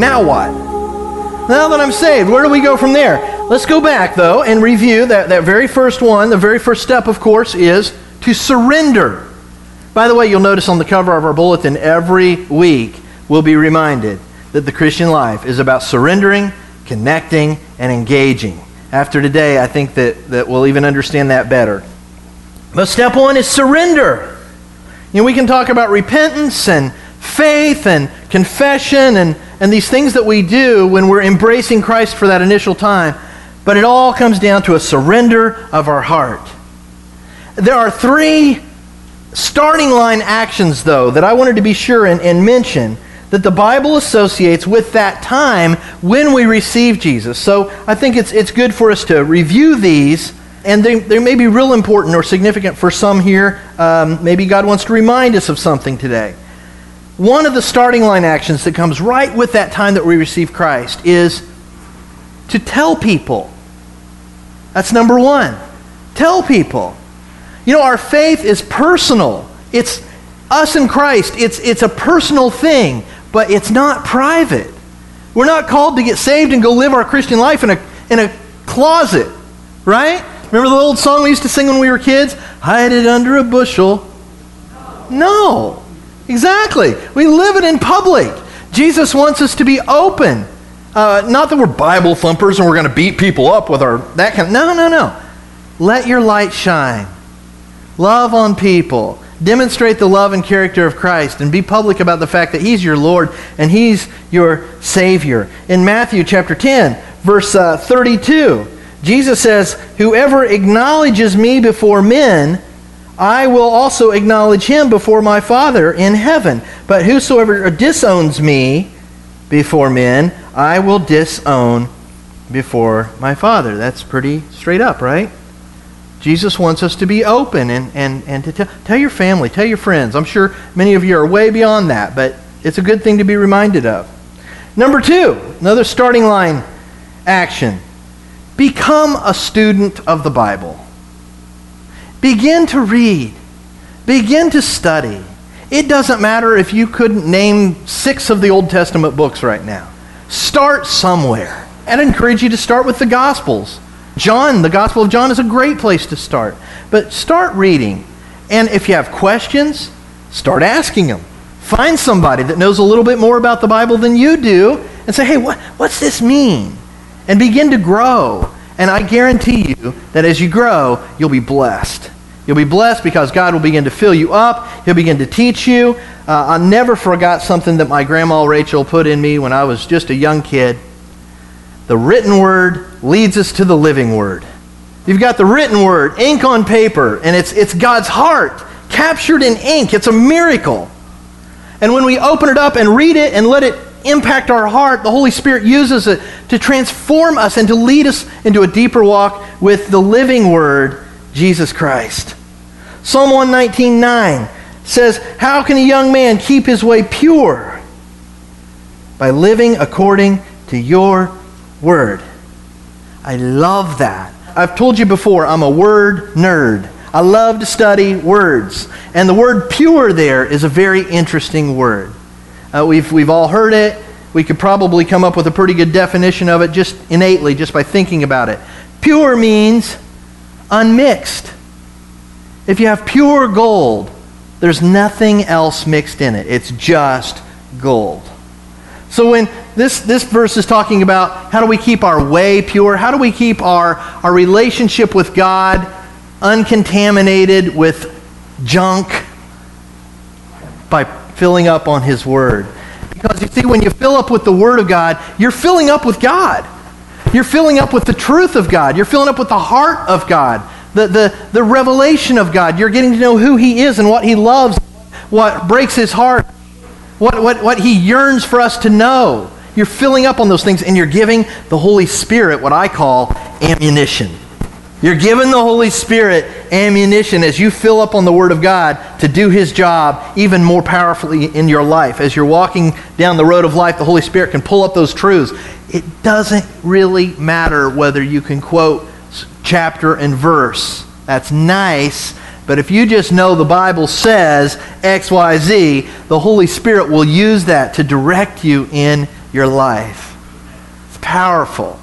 Now what? Now that I'm saved, where do we go from there? Let's go back, though, and review that, that very first one. The very first step, of course, is to surrender. By the way, you'll notice on the cover of our bulletin every week we'll be reminded that the Christian life is about surrendering, connecting, and engaging. After today, I think that, that we'll even understand that better. But step one is surrender. You know, we can talk about repentance and faith and confession and, and these things that we do when we're embracing Christ for that initial time, but it all comes down to a surrender of our heart. There are three starting line actions, though, that I wanted to be sure and, and mention that the Bible associates with that time when we receive Jesus. So I think it's, it's good for us to review these, and they, they may be real important or significant for some here. Um, maybe God wants to remind us of something today. One of the starting line actions that comes right with that time that we receive Christ is to tell people. That's number one. Tell people. You know, our faith is personal. It's us and Christ. It's, it's a personal thing, but it's not private. We're not called to get saved and go live our Christian life in a, in a closet, right? Remember the old song we used to sing when we were kids? Hide it under a bushel. No. Exactly. We live it in public. Jesus wants us to be open. Uh, not that we're Bible thumpers and we're going to beat people up with our that kind. Of, no, no, no. Let your light shine. Love on people. Demonstrate the love and character of Christ and be public about the fact that He's your Lord and He's your Savior. In Matthew chapter 10, verse uh, 32, Jesus says, Whoever acknowledges me before men, I will also acknowledge him before my Father in heaven. But whosoever disowns me before men, I will disown before my Father. That's pretty straight up, right? Jesus wants us to be open and, and, and to tell, tell your family, tell your friends. I'm sure many of you are way beyond that, but it's a good thing to be reminded of. Number two, another starting line action become a student of the Bible. Begin to read. Begin to study. It doesn't matter if you couldn't name six of the Old Testament books right now. Start somewhere. And I encourage you to start with the Gospels. John, the Gospel of John, is a great place to start. But start reading. And if you have questions, start asking them. Find somebody that knows a little bit more about the Bible than you do and say, hey, what, what's this mean? And begin to grow. And I guarantee you that as you grow, you'll be blessed. You'll be blessed because God will begin to fill you up. He'll begin to teach you. Uh, I never forgot something that my grandma Rachel put in me when I was just a young kid. The written word leads us to the living word. You've got the written word, ink on paper, and it's, it's God's heart captured in ink. It's a miracle. And when we open it up and read it and let it impact our heart, the Holy Spirit uses it to transform us and to lead us into a deeper walk with the living Word, Jesus Christ. Psalm 119.9 says, How can a young man keep his way pure? By living according to your Word. I love that. I've told you before, I'm a word nerd. I love to study words. And the word pure there is a very interesting word. Uh, we've, we've all heard it. We could probably come up with a pretty good definition of it just innately, just by thinking about it. Pure means unmixed. If you have pure gold, there's nothing else mixed in it. It's just gold. So when this, this verse is talking about how do we keep our way pure, how do we keep our, our relationship with God uncontaminated with junk by filling up on His Word. Because you see, when you fill up with the Word of God, you're filling up with God. You're filling up with the truth of God. You're filling up with the heart of God, the, the, the revelation of God. You're getting to know who He is and what He loves, what breaks His heart, what, what, what He yearns for us to know. You're filling up on those things, and you're giving the Holy Spirit what I call ammunition. You're giving the Holy Spirit ammunition as you fill up on the Word of God to do His job even more powerfully in your life. As you're walking down the road of life, the Holy Spirit can pull up those truths. It doesn't really matter whether you can quote chapter and verse. That's nice, but if you just know the Bible says X, Y, Z, the Holy Spirit will use that to direct you in your life. It's powerful.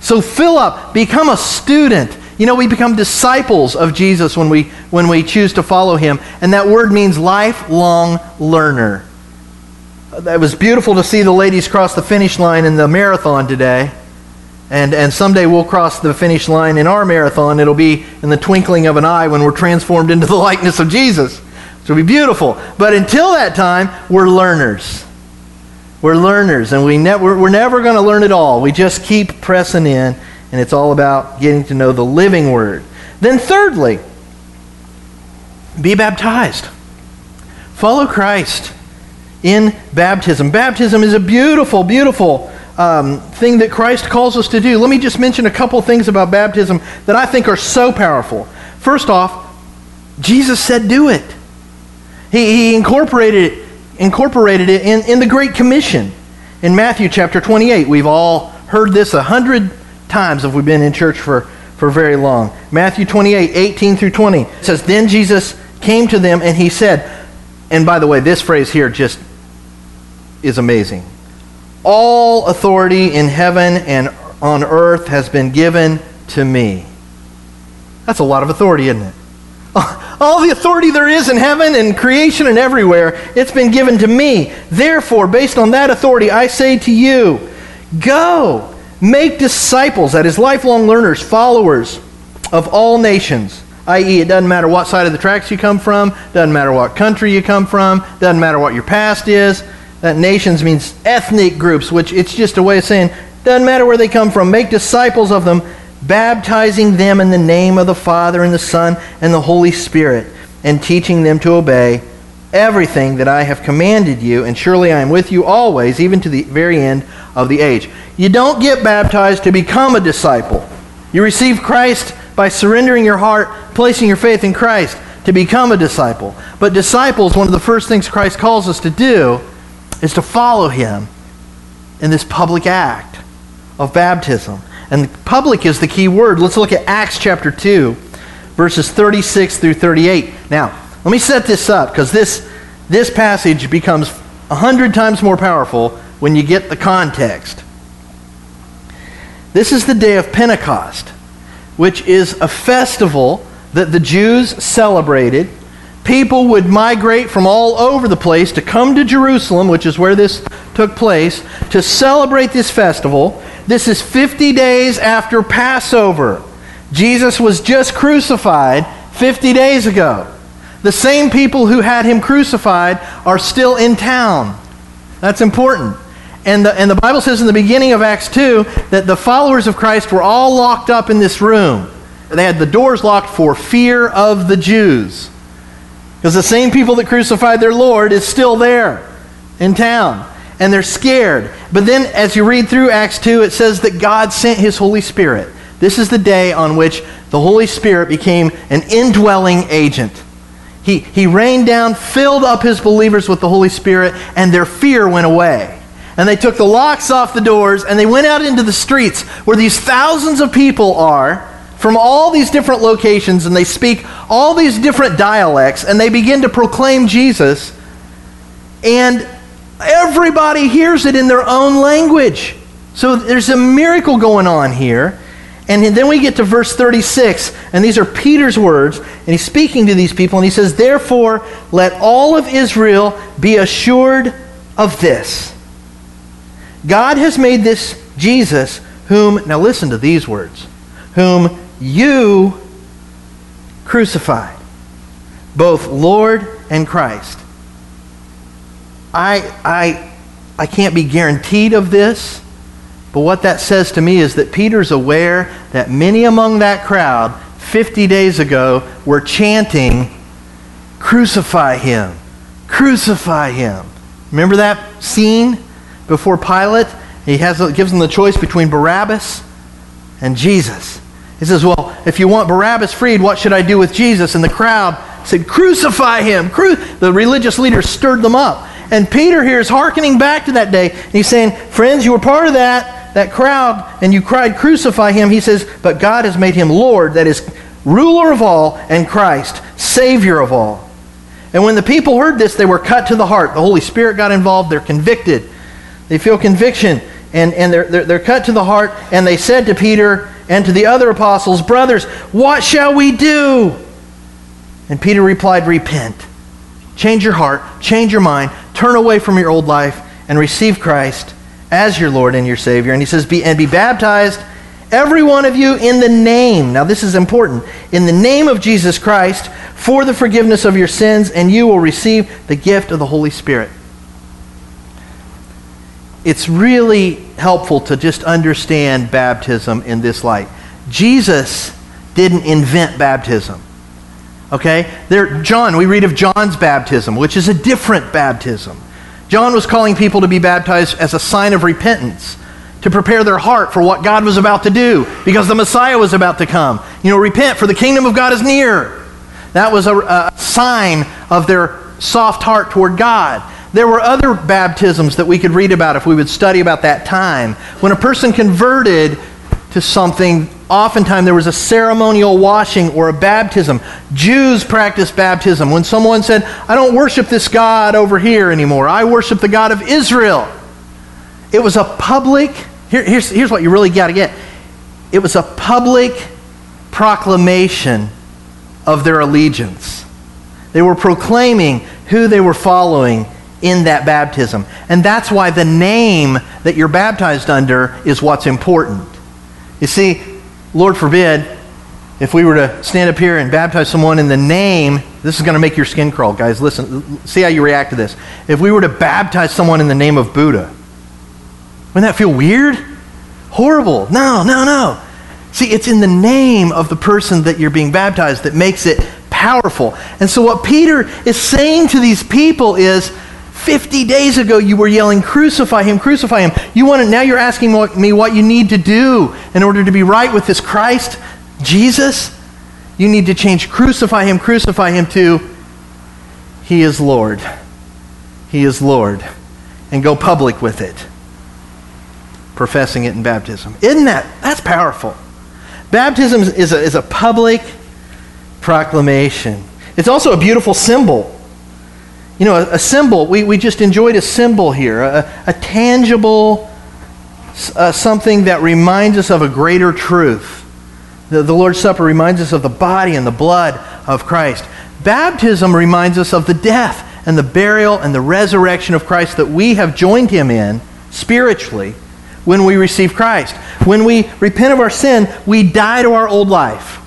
So, Philip, become a student. You know, we become disciples of Jesus when we, when we choose to follow him. And that word means lifelong learner. Uh, it was beautiful to see the ladies cross the finish line in the marathon today. And, and someday we'll cross the finish line in our marathon. It'll be in the twinkling of an eye when we're transformed into the likeness of Jesus. It'll be beautiful. But until that time, we're learners. We're learners, and we ne- we're, we're never going to learn it all. We just keep pressing in, and it's all about getting to know the living Word. Then, thirdly, be baptized. Follow Christ in baptism. Baptism is a beautiful, beautiful um, thing that Christ calls us to do. Let me just mention a couple things about baptism that I think are so powerful. First off, Jesus said, do it. He, he incorporated it, incorporated it in, in the Great Commission in Matthew chapter 28. We've all heard this a hundred times if we've been in church for, for very long. Matthew 28, 18 through 20 says, Then Jesus came to them and he said, and by the way, this phrase here just is amazing. All authority in heaven and on earth has been given to me. That's a lot of authority, isn't it? All the authority there is in heaven and creation and everywhere, it's been given to me. Therefore, based on that authority, I say to you, go, make disciples, that is, lifelong learners, followers of all nations, i.e., it doesn't matter what side of the tracks you come from, doesn't matter what country you come from, doesn't matter what your past is, that nations means ethnic groups, which it's just a way of saying, doesn't matter where they come from, make disciples of them, baptizing them in the name of the Father and the Son and the Holy Spirit, and teaching them to obey everything that I have commanded you, and surely I am with you always, even to the very end of the age. You don't get baptized to become a disciple. You receive Christ by surrendering your heart, placing your faith in Christ to become a disciple. But disciples, one of the first things Christ calls us to do is to follow him in this public act of baptism. And public is the key word. Let's look at Acts chapter 2, verses 36 through 38. Now, let me set this up because this, this passage becomes a hundred times more powerful when you get the context. This is the day of Pentecost, which is a festival that the Jews celebrated people would migrate from all over the place to come to Jerusalem, which is where this took place, to celebrate this festival. This is 50 days after Passover. Jesus was just crucified 50 days ago. The same people who had him crucified are still in town. That's important. And the, and the Bible says in the beginning of Acts 2 that the followers of Christ were all locked up in this room. They had the doors locked for fear of the Jews. Because the same people that crucified their Lord is still there in town. And they're scared. But then, as you read through Acts 2, it says that God sent his Holy Spirit. This is the day on which the Holy Spirit became an indwelling agent. He, he rained down, filled up his believers with the Holy Spirit, and their fear went away. And they took the locks off the doors and they went out into the streets where these thousands of people are from all these different locations and they speak all these different dialects and they begin to proclaim Jesus. And everybody hears it in their own language. So there's a miracle going on here. And then we get to verse 36, and these are Peter's words, and he's speaking to these people, and he says, Therefore, let all of Israel be assured of this God has made this Jesus, whom, now listen to these words, whom you crucified, both Lord and Christ. I, I, I can't be guaranteed of this, but what that says to me is that Peter's aware that many among that crowd 50 days ago were chanting, Crucify him! Crucify him! Remember that scene before Pilate? He has, gives them the choice between Barabbas and Jesus. He says, Well, if you want Barabbas freed, what should I do with Jesus? And the crowd said, Crucify him. Cru-. The religious leaders stirred them up. And Peter here is hearkening back to that day. And he's saying, Friends, you were part of that, that crowd, and you cried, Crucify him. He says, But God has made him Lord, that is, ruler of all, and Christ, Savior of all. And when the people heard this, they were cut to the heart. The Holy Spirit got involved. They're convicted. They feel conviction and, and they're, they're, they're cut to the heart. And they said to Peter and to the other apostles, Brothers, what shall we do? And Peter replied, Repent. Change your heart, change your mind, turn away from your old life, and receive Christ as your Lord and your Savior. And he says, be, And be baptized, every one of you, in the name, now this is important, in the name of Jesus Christ, for the forgiveness of your sins, and you will receive the gift of the Holy Spirit it's really helpful to just understand baptism in this light. Jesus didn't invent baptism. Okay? There, John, we read of John's baptism, which is a different baptism. John was calling people to be baptized as a sign of repentance, to prepare their heart for what God was about to do, because the Messiah was about to come. You know, repent, for the kingdom of God is near. That was a, a sign of their soft heart toward God. There were other baptisms that we could read about if we would study about that time. When a person converted to something, oftentimes there was a ceremonial washing or a baptism. Jews practiced baptism. When someone said, I don't worship this God over here anymore, I worship the God of Israel. It was a public, here, here's, here's what you really got to get it was a public proclamation of their allegiance. They were proclaiming who they were following in that baptism. And that's why the name that you're baptized under is what's important. You see, Lord forbid, if we were to stand up here and baptize someone in the name, this is going to make your skin crawl, guys. Listen, see how you react to this. If we were to baptize someone in the name of Buddha, wouldn't that feel weird? Horrible. No, no, no. See, it's in the name of the person that you're being baptized that makes it powerful. And so, what Peter is saying to these people is 50 days ago you were yelling, Crucify him, crucify him. You want to, now you're asking me what you need to do in order to be right with this Christ, Jesus. You need to change crucify him, crucify him to He is Lord. He is Lord. And go public with it, professing it in baptism. Isn't that? That's powerful. Baptism is a, is a public proclamation. It's also a beautiful symbol you know, a, a symbol, we, we just enjoyed a symbol here, a, a tangible uh, something that reminds us of a greater truth. The, the Lord's Supper reminds us of the body and the blood of Christ. Baptism reminds us of the death and the burial and the resurrection of Christ that we have joined him in spiritually when we receive Christ. When we repent of our sin, we die to our old life.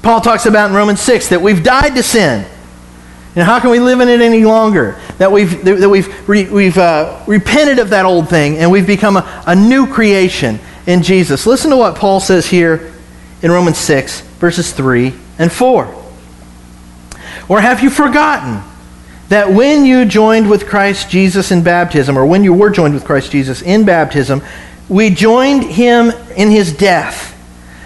Paul talks about in Romans 6 that we've died to sin and how can we live in it any longer? That we've, that we've, re, we've uh, repented of that old thing and we've become a, a new creation in Jesus. Listen to what Paul says here in Romans 6, verses 3 and 4. Or have you forgotten that when you joined with Christ Jesus in baptism, or when you were joined with Christ Jesus in baptism, we joined him in his death?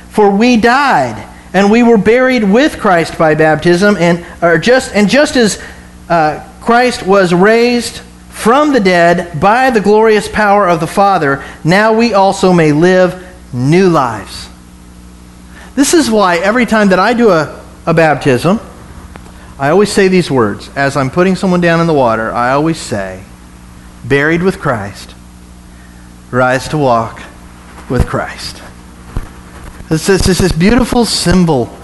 For we died and we were buried with Christ by baptism, and or just and just as uh, Christ was raised from the dead by the glorious power of the Father, now we also may live new lives. This is why every time that I do a, a baptism, I always say these words. As I'm putting someone down in the water, I always say, buried with Christ, rise to walk with Christ. It's, it's, it's this beautiful symbol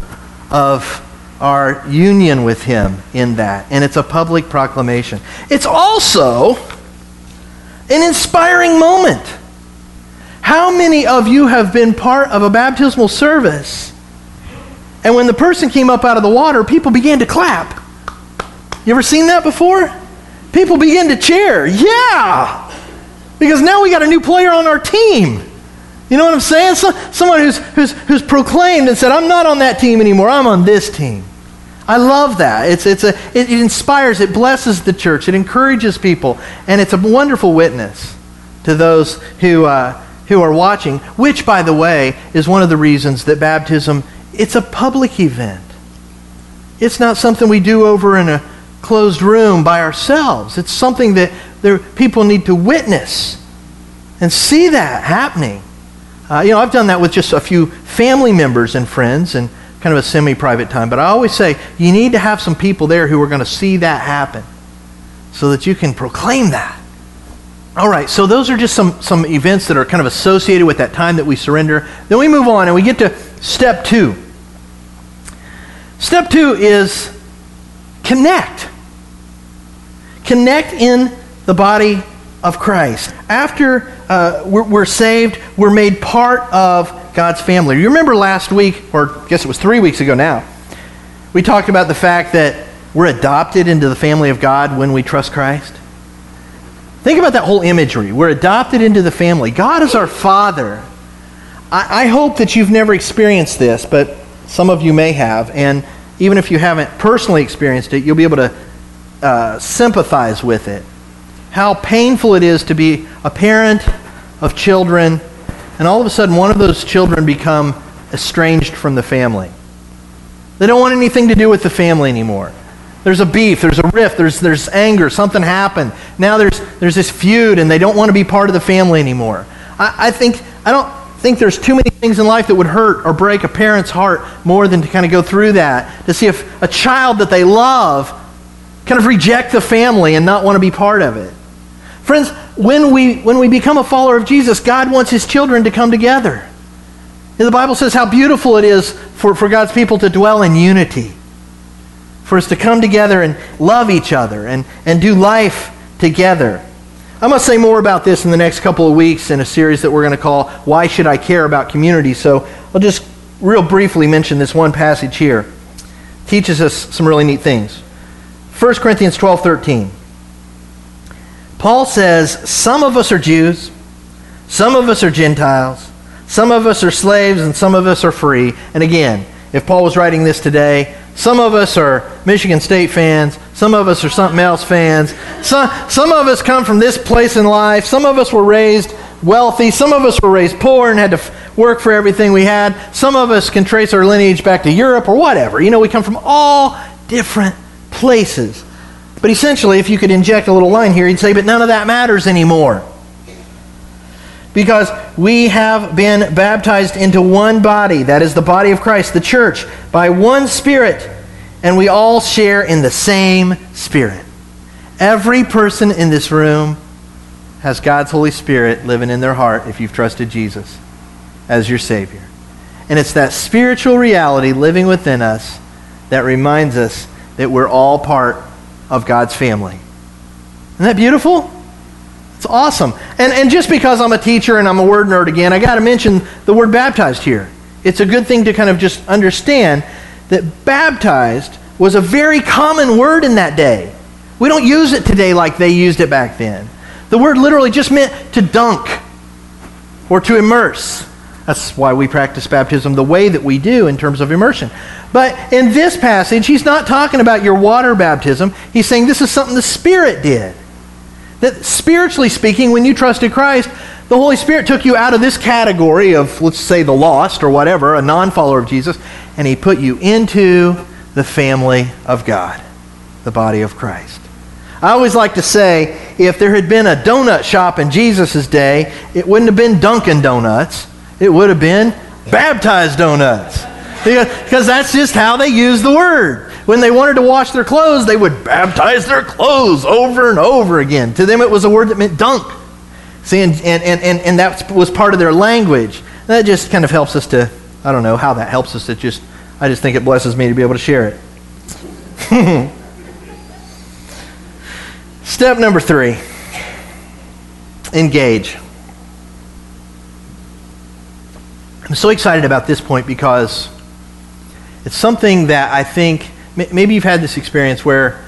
of our union with Him in that, and it's a public proclamation. It's also an inspiring moment. How many of you have been part of a baptismal service? And when the person came up out of the water, people began to clap. You ever seen that before? People begin to cheer. Yeah! Because now we got a new player on our team. You know what I'm saying? So, someone who's, who's, who's proclaimed and said, I'm not on that team anymore, I'm on this team. I love that. It's, it's a, it, it inspires, it blesses the church, it encourages people, and it's a wonderful witness to those who, uh, who are watching, which, by the way, is one of the reasons that baptism, it's a public event. It's not something we do over in a closed room by ourselves. It's something that there, people need to witness and see that happening. Uh, you know, I've done that with just a few family members and friends and kind of a semi private time. But I always say you need to have some people there who are going to see that happen so that you can proclaim that. All right, so those are just some, some events that are kind of associated with that time that we surrender. Then we move on and we get to step two. Step two is connect. Connect in the body of Christ. After uh, we're, we're, saved, we're made part of God's family. You remember last week, or I guess it was three weeks ago now, we talked about the fact that we're adopted into the family of God when we trust Christ. Think about that whole imagery. We're adopted into the family. God is our Father. I, I hope that you've never experienced this, but some of you may have. And even if you haven't personally experienced it, you'll be able to uh, sympathize with it. How painful it is to be a parent of children, and all of a sudden one of those children become estranged from the family. They don't want anything to do with the family anymore. There's a beef, there's a rift, there's, there's anger, something happened. Now there's, there's this feud, and they don't want to be part of the family anymore. I, I, think, I don't think there's too many things in life that would hurt or break a parent's heart more than to kind of go through that, to see if a child that they love kind of reject the family and not want to be part of it. Friends, when we, when we become a follower of Jesus, God wants his children to come together. And the Bible says how beautiful it is for, for God's people to dwell in unity for us to come together and love each other and, and do life together. I'm going to say more about this in the next couple of weeks in a series that we're going to call Why Should I Care About Community? So I'll just real briefly mention this one passage here. It teaches us some really neat things. 1 Corinthians 12 13. Paul says, Some of us are Jews, some of us are Gentiles, some of us are slaves, and some of us are free. And again, if Paul was writing this today, some of us are Michigan State fans. Some of us are something else fans. Some, some of us come from this place in life. Some of us were raised wealthy. Some of us were raised poor and had to work for everything we had. Some of us can trace our lineage back to Europe or whatever. You know, we come from all different places. But essentially, if you could inject a little line here, you'd say, but none of that matters anymore because we have been baptized into one body, that is the body of Christ, the church, by one Spirit, and we all share in the same Spirit. Every person in this room has God's Holy Spirit living in their heart if you've trusted Jesus as your Savior. And it's that spiritual reality living within us that reminds us that we're all part of God's family. Isn't that beautiful? It's awesome. And, and just because I'm a teacher and I'm a word nerd again, I got to mention the word baptized here. It's a good thing to kind of just understand that baptized was a very common word in that day. We don't use it today like they used it back then. The word literally just meant to dunk or to immerse. That's why we practice baptism the way that we do in terms of immersion. But in this passage, he's not talking about your water baptism. He's saying this is something the Spirit did. That spiritually speaking, when you trusted Christ, the Holy Spirit took you out of this category of, let's say, the lost or whatever, a non follower of Jesus, and He put you into the family of God, the body of Christ. I always like to say if there had been a donut shop in Jesus' day, it wouldn't have been Dunkin' Donuts, it would have been baptized donuts. Because that's just how they use the word when they wanted to wash their clothes, they would baptize their clothes over and over again. To them, it was a word that meant dunk. See, and, and, and, and that was part of their language. that just kind of helps us to, I don't know how that helps us. It just, I just think it blesses me to be able to share it. Step number three engage. I'm so excited about this point because it's something that I think Maybe you've had this experience where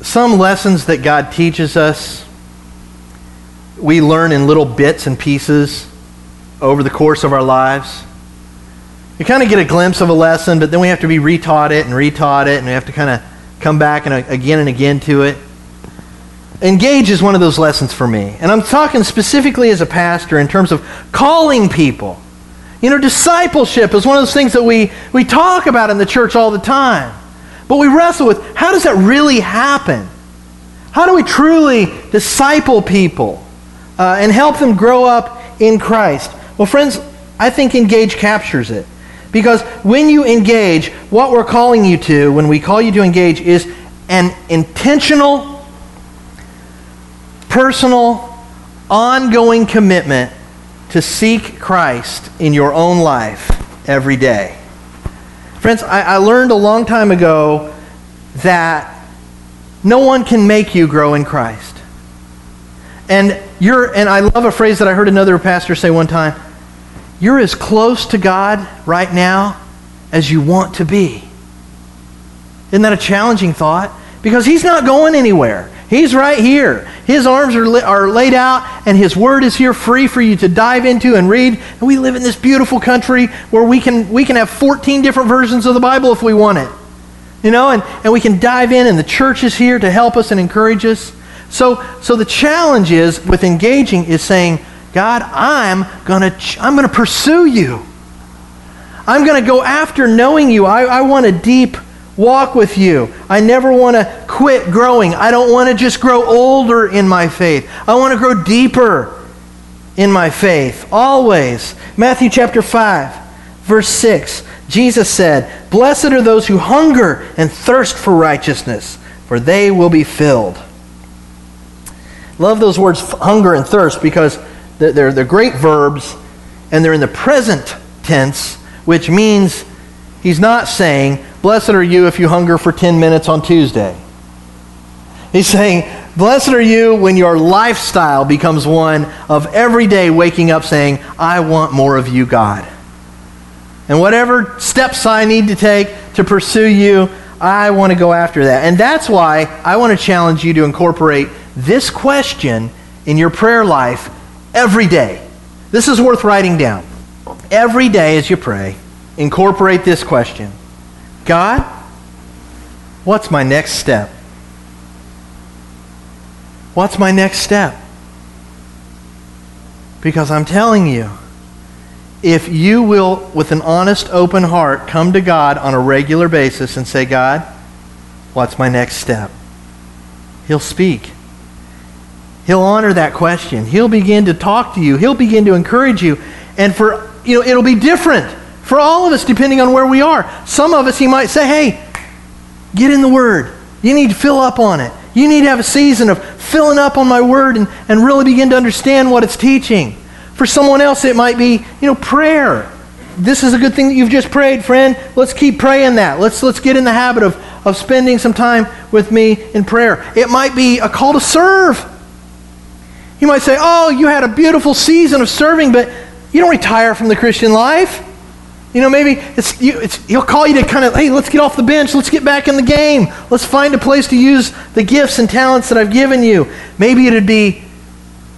some lessons that God teaches us, we learn in little bits and pieces over the course of our lives. You kind of get a glimpse of a lesson, but then we have to be retaught it and retaught it, and we have to kind of come back and again and again to it. Engage is one of those lessons for me. And I'm talking specifically as a pastor in terms of calling people you know, discipleship is one of those things that we, we talk about in the church all the time. But we wrestle with how does that really happen? How do we truly disciple people uh, and help them grow up in Christ? Well, friends, I think engage captures it. Because when you engage, what we're calling you to, when we call you to engage, is an intentional, personal, ongoing commitment to seek Christ in your own life every day. Friends, I, I learned a long time ago that no one can make you grow in Christ. And you're and I love a phrase that I heard another pastor say one time. You're as close to God right now as you want to be. Isn't that a challenging thought? Because he's not going anywhere. He's right here. His arms are, li- are laid out, and His Word is here free for you to dive into and read. And we live in this beautiful country where we can, we can have 14 different versions of the Bible if we want it. You know, and, and we can dive in, and the church is here to help us and encourage us. So, so the challenge is with engaging is saying, God, I'm going to I'm to pursue you. I'm to go after knowing you. I, I want a deep walk with you. I never want to quit growing. I don't want to just grow older in my faith. I want to grow deeper in my faith, always. Matthew chapter 5, verse 6. Jesus said, Blessed are those who hunger and thirst for righteousness, for they will be filled. Love those words, hunger and thirst, because they're, they're great verbs and they're in the present tense, which means he's not saying, Blessed are you if you hunger for 10 minutes on Tuesday. He's saying, Blessed are you when your lifestyle becomes one of every day waking up saying, I want more of you, God. And whatever steps I need to take to pursue you, I want to go after that. And that's why I want to challenge you to incorporate this question in your prayer life every day. This is worth writing down. Every day as you pray, incorporate this question God, what's my next step? What's my next step? Because I'm telling you, if you will, with an honest, open heart, come to God on a regular basis and say, God, what's my next step? He'll speak. He'll honor that question. He'll begin to talk to you. He'll begin to encourage you. And for, you know, it'll be different for all of us, depending on where we are. Some of us, he might say, hey, get in the Word. You need to fill up on it. You need to have a season of filling up on my Word and, and really begin to understand what it's teaching. For someone else, it might be, you know, prayer. This is a good thing that you've just prayed, friend. Let's keep praying that. Let's, let's get in the habit of, of spending some time with me in prayer. It might be a call to serve. You might say, oh, you had a beautiful season of serving, but you don't retire from the Christian life. You know, maybe it's, you, it's, he'll call you to kind of, hey, let's get off the bench. Let's get back in the game. Let's find a place to use the gifts and talents that I've given you. Maybe it'd be,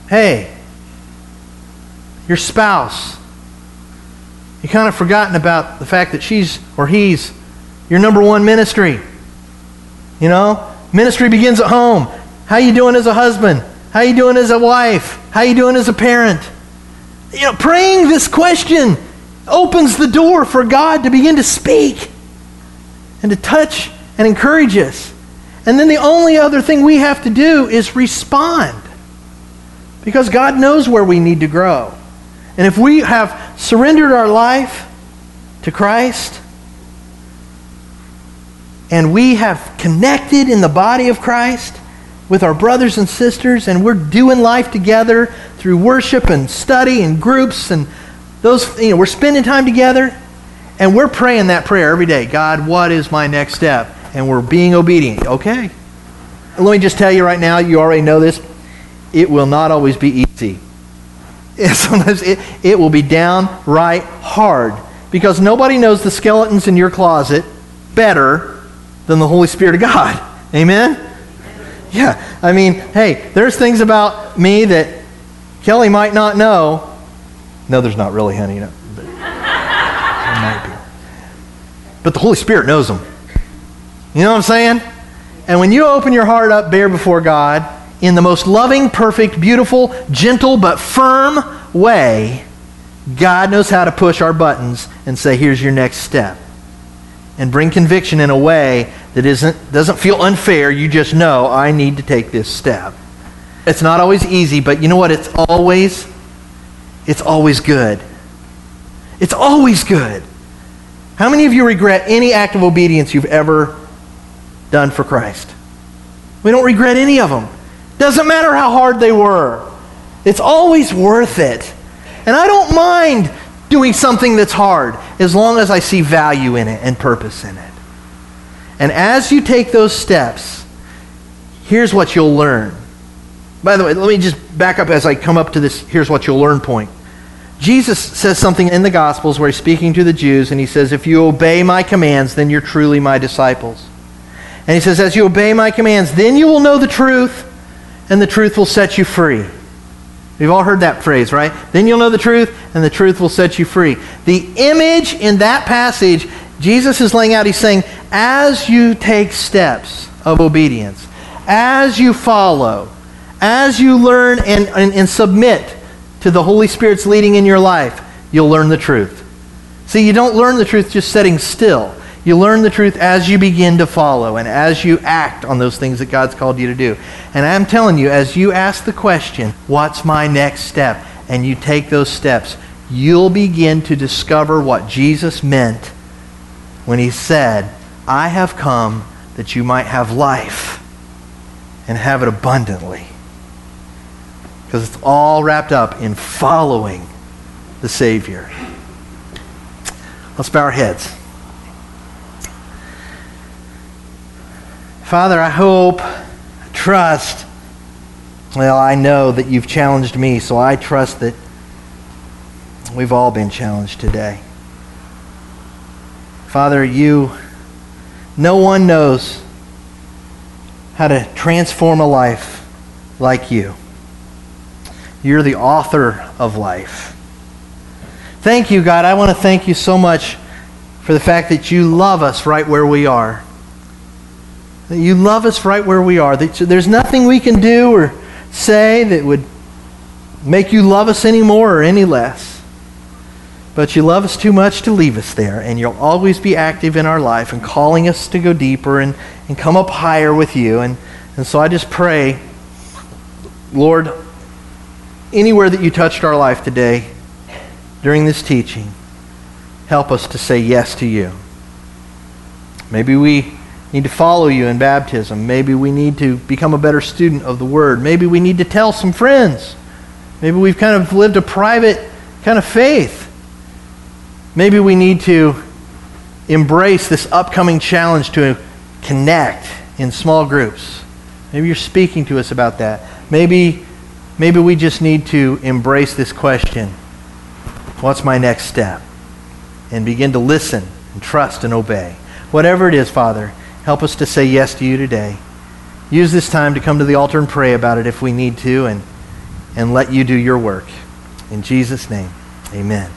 hey, your spouse. You kind of forgotten about the fact that she's or he's your number one ministry. You know, ministry begins at home. How you doing as a husband? How you doing as a wife? How you doing as a parent? You know, praying this question opens the door for God to begin to speak and to touch and encourage us. And then the only other thing we have to do is respond. Because God knows where we need to grow. And if we have surrendered our life to Christ, and we have connected in the body of Christ with our brothers and sisters, and we're doing life together through worship and study and groups and those, you know, we're spending time together and we're praying that prayer every day. God, what is my next step? And we're being obedient. Okay. Let me just tell you right now, you already know this. It will not always be easy. Sometimes it, it will be downright hard because nobody knows the skeletons in your closet better than the Holy Spirit of God. Amen? Yeah. I mean, hey, there's things about me that Kelly might not know, no, there's not really, honey. No, but there might be. But the Holy Spirit knows them. You know what I'm saying? And when you open your heart up bare before God in the most loving, perfect, beautiful, gentle, but firm way, God knows how to push our buttons and say, here's your next step. And bring conviction in a way that isn't, doesn't feel unfair. You just know, I need to take this step. It's not always easy, but you know what? It's always it's always good. It's always good. How many of you regret any act of obedience you've ever done for Christ? We don't regret any of them. Doesn't matter how hard they were. It's always worth it. And I don't mind doing something that's hard as long as I see value in it and purpose in it. And as you take those steps, here's what you'll learn. By the way, let me just back up as I come up to this here's what you'll learn point. Jesus says something in the Gospels where he's speaking to the Jews, and he says, If you obey my commands, then you're truly my disciples. And he says, As you obey my commands, then you will know the truth, and the truth will set you free. We've all heard that phrase, right? Then you'll know the truth, and the truth will set you free. The image in that passage, Jesus is laying out, he's saying, as you take steps of obedience, as you follow, as you learn and, and, and submit to the Holy Spirit's leading in your life, you'll learn the truth. See, you don't learn the truth just sitting still. You learn the truth as you begin to follow and as you act on those things that God's called you to do. And I'm telling you, as you ask the question, what's my next step? And you take those steps, you'll begin to discover what Jesus meant when he said, I have come that you might have life and have it abundantly. Because it's all wrapped up in following the Savior. Let's bow our heads. Father, I hope, trust, well, I know that you've challenged me, so I trust that we've all been challenged today. Father, you, no one knows how to transform a life like you. You're the author of life. Thank you, God. I want to thank you so much for the fact that you love us right where we are. That you love us right where we are. That there's nothing we can do or say that would make you love us any more or any less. But you love us too much to leave us there, and you'll always be active in our life and calling us to go deeper and, and come up higher with you. And, and so I just pray, Lord, anywhere that you touched our life today during this teaching, help us to say yes to you. Maybe we need to follow you in baptism. Maybe we need to become a better student of the Word. Maybe we need to tell some friends. Maybe we've kind of lived a private kind of faith. Maybe we need to embrace this upcoming challenge to connect in small groups. Maybe you're speaking to us about that. Maybe, maybe we just need to embrace this question What's my next step? And begin to listen and trust and obey. Whatever it is, Father, Help us to say yes to you today. Use this time to come to the altar and pray about it if we need to and, and let you do your work. In Jesus' name, amen.